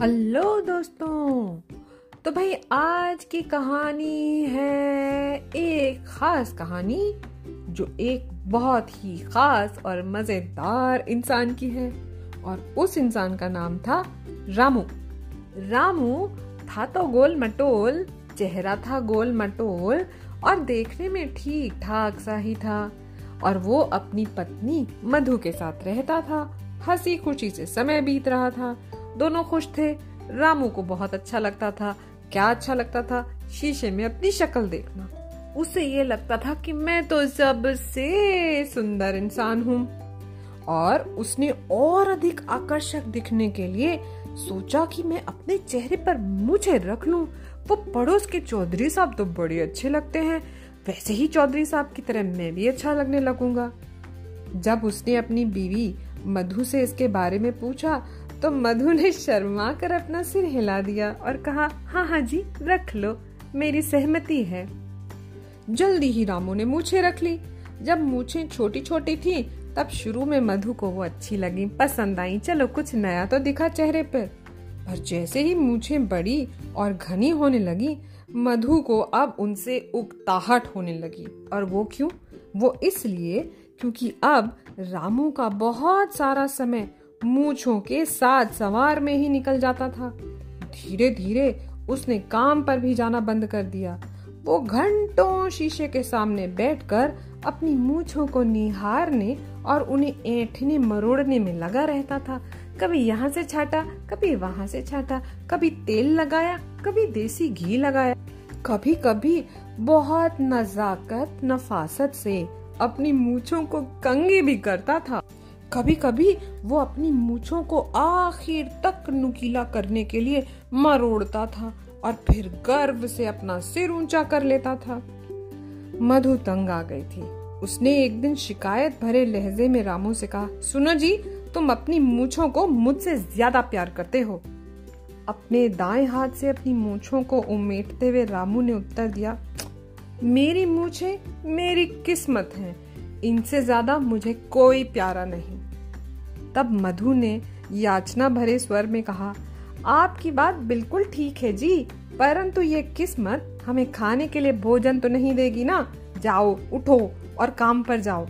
Hello दोस्तों तो भाई आज की कहानी है एक खास कहानी, जो एक बहुत ही खास और मज़ेदार इंसान की है, और उस इंसान का नाम था रामू। रामू था तो गोल मटोल चेहरा था गोल मटोल और देखने में ठीक ठाक सा ही था, और वो अपनी पत्नी मधु के साथ रहता था हँसी खुशी से समय बीत रहा था दोनों खुश थे। रामू को बहुत अच्छा लगता था। क्या अच्छा लगता था? शीशे में अपनी शक्ल देखना। उसे ये लगता था कि मैं तो सबसे सुंदर इंसान हूँ। और उसने और अधिक आकर्षक दिखने के लिए सोचा कि मैं अपने चेहरे पर मुझे रख लूँ। वो पड़ोस के चौधरी साहब तो बड़े अच्छे लगते हैं। वैसे ही चौधरी साहब की तरह मैं भी अच्छा लगने लगूँगा। जब उसने अपनी बीवी मधु से इसके बारे में पूछा तो मधु ने शर्मा कर अपना सिर हिला दिया और कहा हाँ हाँ जी, रख लो, मेरी सहमति है। जल्दी ही रामू ने मूछे रख ली। जब मूछे छोटी छोटी थी, तब शुरू में मधु को वो अच्छी लगी, पसंद आई, चलो, कुछ नया तो दिखा चेहरे पर पर जैसे ही मूछे बड़ी और घनी होने लगी, मधु को अब उनसे उकताहट होने लगी। और वो क्यों? वो इसलिए क्योंकि अब रामू का बहुत सारा समय मूछों के साथ सवार में ही निकल जाता था। धीरे धीरे उसने काम पर भी जाना बंद कर दिया। वो घंटों शीशे के सामने बैठकर अपनी मूछों को निहारने और उन्हें ऐठने मरोड़ने में लगा रहता था। कभी यहाँ से छाटा, कभी वहाँ से छाटा, कभी तेल लगाया, कभी देसी घी लगाया। कभी कभी बहुत नजाकत, नफासत से अपनी मूछों को कंगी भी करता था। कभी कभी वो अपनी मूछों को आखिर तक नुकीला करने के लिए मरोड़ता था और फिर गर्व से अपना सिर ऊँचा कर लेता था। मधु तंग आ गई थी। उसने एक दिन शिकायत भरे लहजे में रामू से कहा, सुनो जी, तुम अपनी मूछों को मुझसे ज़्यादा प्यार करते हो। अपने दाएँ हाथ से अपनी मूछों को उमेटते हुए रामू ने उत्तर दिया, मेरी मूछे मेरी किस्मत है। इनसे ज़्यादा मुझे कोई प्यारा नहीं। तब मधु ने याचना भरे स्वर में कहा, आपकी बात बिल्कुल ठीक है जी, परंतु ये किस्मत हमें खाने के लिए भोजन तो नहीं देगी ना? जाओ, उठो और काम पर जाओ।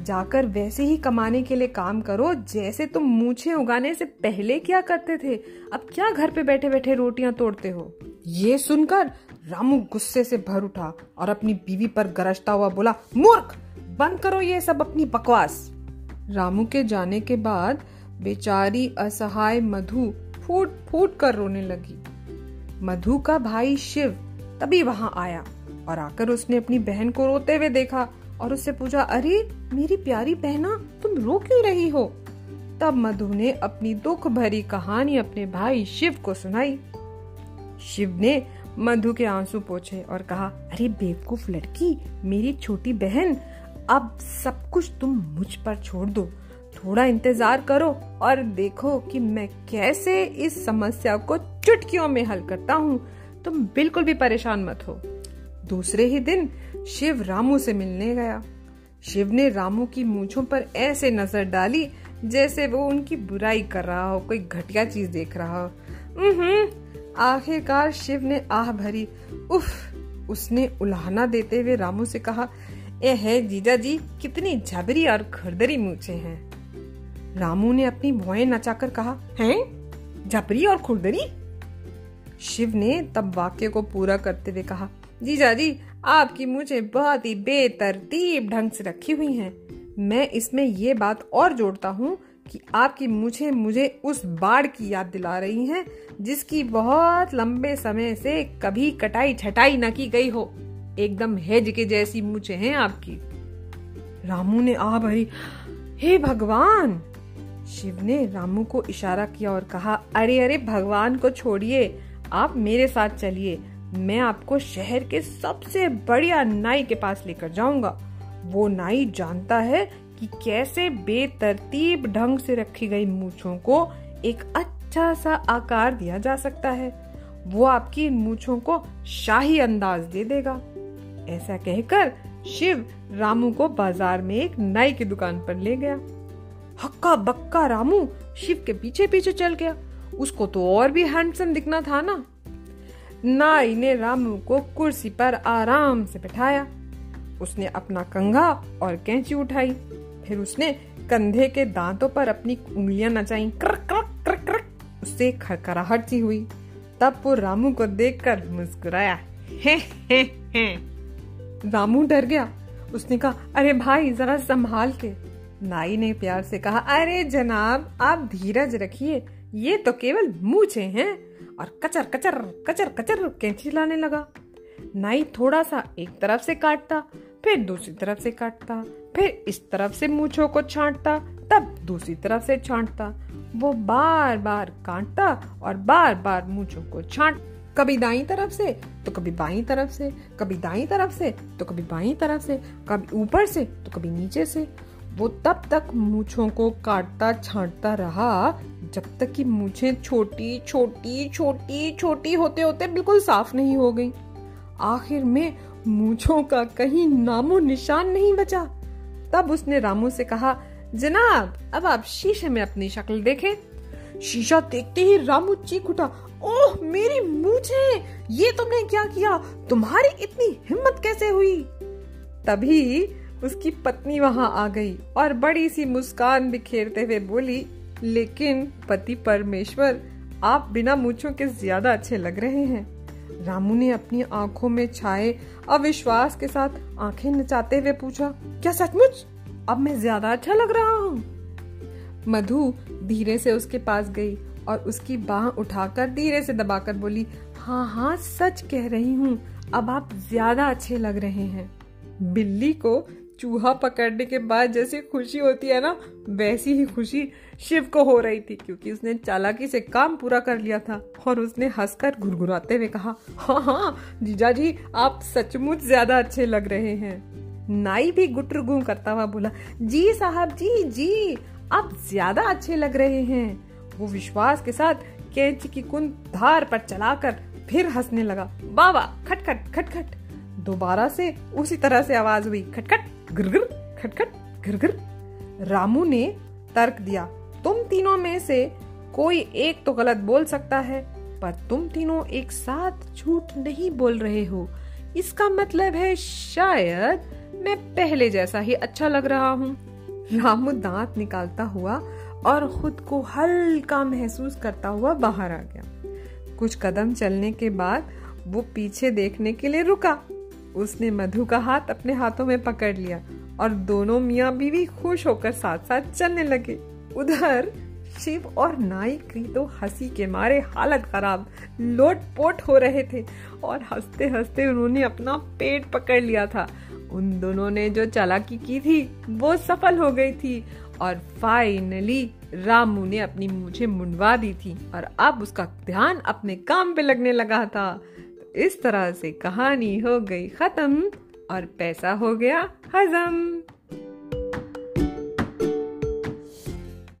जाकर वैसे ही कमाने के लिए काम करो, जैसे तुम मूछे उगाने से पहले क्या करते थे। अब क्या घर पे बैठे बैठे रोटियाँ तोड़ते हो? ये सुनकर रामू गुस्से से भर उठा और अपनी बीवी पर गरजता हुआ बोला, मूर्ख, बंद करो ये सब अपनी बकवास। रामू के जाने के बाद बेचारी असहाय मधु फूट फूट कर रोने लगी। मधु का भाई शिव तभी वहाँ आया और आकर उसने अपनी बहन को रोते हुए देखा और उससे पूछा, अरे, मेरी प्यारी बहना, तुम रो क्यों रही हो? तब मधु ने अपनी दुख भरी कहानी अपने भाई शिव को सुनाई। शिव ने मधु के आँसू पोछे और कहा, अरे, बेवकूफ़ लड़की, मेरी छोटी बहन अब सब कुछ तुम मुझ पर छोड़ दो। थोड़ा इंतज़ार करो और देखो कि मैं कैसे इस समस्या को चुटकियों में हल करता हूँ। तुम बिल्कुल भी परेशान मत हो। दूसरे ही दिन शिव रामू से मिलने गया। शिव ने रामू की मूछों पर ऐसे नज़र डाली जैसे वो उनकी बुराई कर रहा हो, कोई घटिया चीज़ देख रहा हो। आखिरकार शिव ने आह भरी, उफ, उसने उल्हाना देते हुए रामू से कहा ए है जीजा जी कितनी झबरी और खुरदरी मूछे हैं। रामू ने अपनी भुआएँ नचाकर कहा, हैं? झबरी और खुरदरी? शिव ने तब वाक्य को पूरा करते हुए कहा जीजा जी आपकी मुझे बहुत ही बेतरतीब ढंग से रखी हुई हैं। मैं इसमें ये बात और जोड़ता हूँ कि आपकी मुझे मुझे उस बाढ़ की याद दिला रही हैं, जिसकी बहुत लंबे समय से कभी कटाई छटाई न की गई हो। एकदम हेज के जैसी मुझे हैं आपकी। रामू ने, आ भरी हे भगवान! शिव ने रामू को इशारा किया और कहा, अरे अरे, भगवान को छोड़िए। आप मेरे साथ चलिए। मैं आपको शहर के सबसे बढ़िया नाई के पास लेकर जाऊँगा। वो नाई जानता है कि कैसे बेतरतीब ढंग से रखी गई मूछों को एक अच्छा सा आकार दिया जा सकता है। वो आपकी मूछों को शाही अंदाज दे देगा। ऐसा कहकर शिव रामू को बाज़ार में एक नाई की दुकान पर ले गया। हक्का बक्का रामू शिव के पीछे पीछे चल गया। उसको तो और भी हैंडसम दिखना था ना। नाई ने रामू को कुर्सी पर आराम से बिठाया। उसने अपना कंघा और कैंची उठाई। फिर उसने कंधे के दांतों पर अपनी उंगलियाँ नचाई। क्रक क्रक क्रक। उससे खड़खड़ाहट सी हुई। तब वो रामू को देखकर मुस्कुराया। हे हे हे। रामू डर गया। उसने कहा, अरे भाई, जरा संभाल के। नाई ने प्यार से कहा, अरे जनाब, आप धीरज रखिए, ये तो केवल मूछे हैं। और कचर कचर कचर कचर कैंची लाने लगा। नाई थोड़ा सा एक तरफ़ से काटता, फिर दूसरी तरफ़ से काटता, फिर इस तरफ़ से मूछों को छांटता, तब दूसरी तरफ़ से छांटता। वो बार बार काटता और बार बार मूछों को छांट कभी दाई तरफ़ से तो कभी बाई तरफ़ से, कभी दाई तरफ़ से तो कभी बाई तरफ़ से, कभी ऊपर से तो कभी नीचे से। वो तब तक मूछों को काटता छांटता रहा, जब तक कि मूछे छोटी छोटी छोटी छोटी होते होते बिल्कुल साफ़ नहीं हो गई। आखिर में मूछों का कहीं नामो निशान नहीं बचा। तब उसने रामू से कहा, जनाब, अब आप शीशे में अपनी शक्ल देखें। शीशा देखते ही रामू चीख उठा, ओह, मेरी मूछे ये तुमने क्या किया? तुम्हारी इतनी हिम्मत कैसे हुई? तभी उसकी पत्नी वहाँ आ गई और बड़ी सी मुस्कान बिखेरते हुए बोली, लेकिन पति परमेश्वर, आप बिना मूछों के ज़्यादा अच्छे लग रहे हैं। रामू ने अपनी आँखों में छाए अविश्वास के साथ आँखें नचाते हुए पूछा, क्या सचमुच? अब मैं ज़्यादा अच्छा लग रहा हूँ? मधु धीरे से उसके पास गई और उसकी बाह उठाकर धीरे से दबाकर बोली हाँ हाँ सच कह रही हूँ, अब आप ज़्यादा अच्छे लग रहे हैं। बिल्ली को चूहा पकड़ने के बाद जैसी खुशी होती है ना, वैसी ही खुशी शिव को हो रही थी, क्योंकि उसने चालाकी से काम पूरा कर लिया था और उसने हंसकर घुरघुराते हुए कहा हाँ हाँ जीजा जी, आप सचमुच ज़्यादा अच्छे लग रहे हैं। नाई भी गुटर करता हुआ बोला, जी साहब, जी जी आप ज़्यादा अच्छे लग रहे हैं। वो विश्वास के साथ कैंची की कुंद धार पर चलाकर फिर हंसने लगा। बाबा, खटखट खटखट। दोबारा से उसी तरह से आवाज़ हुई। खटखट गिरगिर खटखट गिरगिर रामू ने तर्क दिया, तुम तीनों में से कोई एक तो गलत बोल सकता है, पर तुम तीनों एक साथ झूठ नहीं बोल रहे हो। इसका मतलब है शायद मैं पहले जैसा ही अच्छा लग रहा हूँ। रामू दांत निकालता हुआ और खुद को हल्का महसूस करता हुआ बाहर आ गया। कुछ कदम चलने के बाद वो पीछे देखने के लिए रुका। उसने मधु का हाथ अपने हाथों में पकड़ लिया और दोनों मियाँ बीवी खुश होकर साथ साथ चलने लगे। उधर शिव और नाई की तो हँसी के मारे हालत खराब लोट पोट हो रहे थे और हँसते हँसते उन्होंने अपना पेट पकड़ लिया था। उन दोनों ने जो चालाकी की थी, वो सफल हो गई थी। और फाइनली रामू ने अपनी मुझे मुंडवा दी थी और अब उसका ध्यान अपने काम पे लगने लगा था। तो इस तरह से कहानी हो गई खत्म और पैसा हो गया हजम।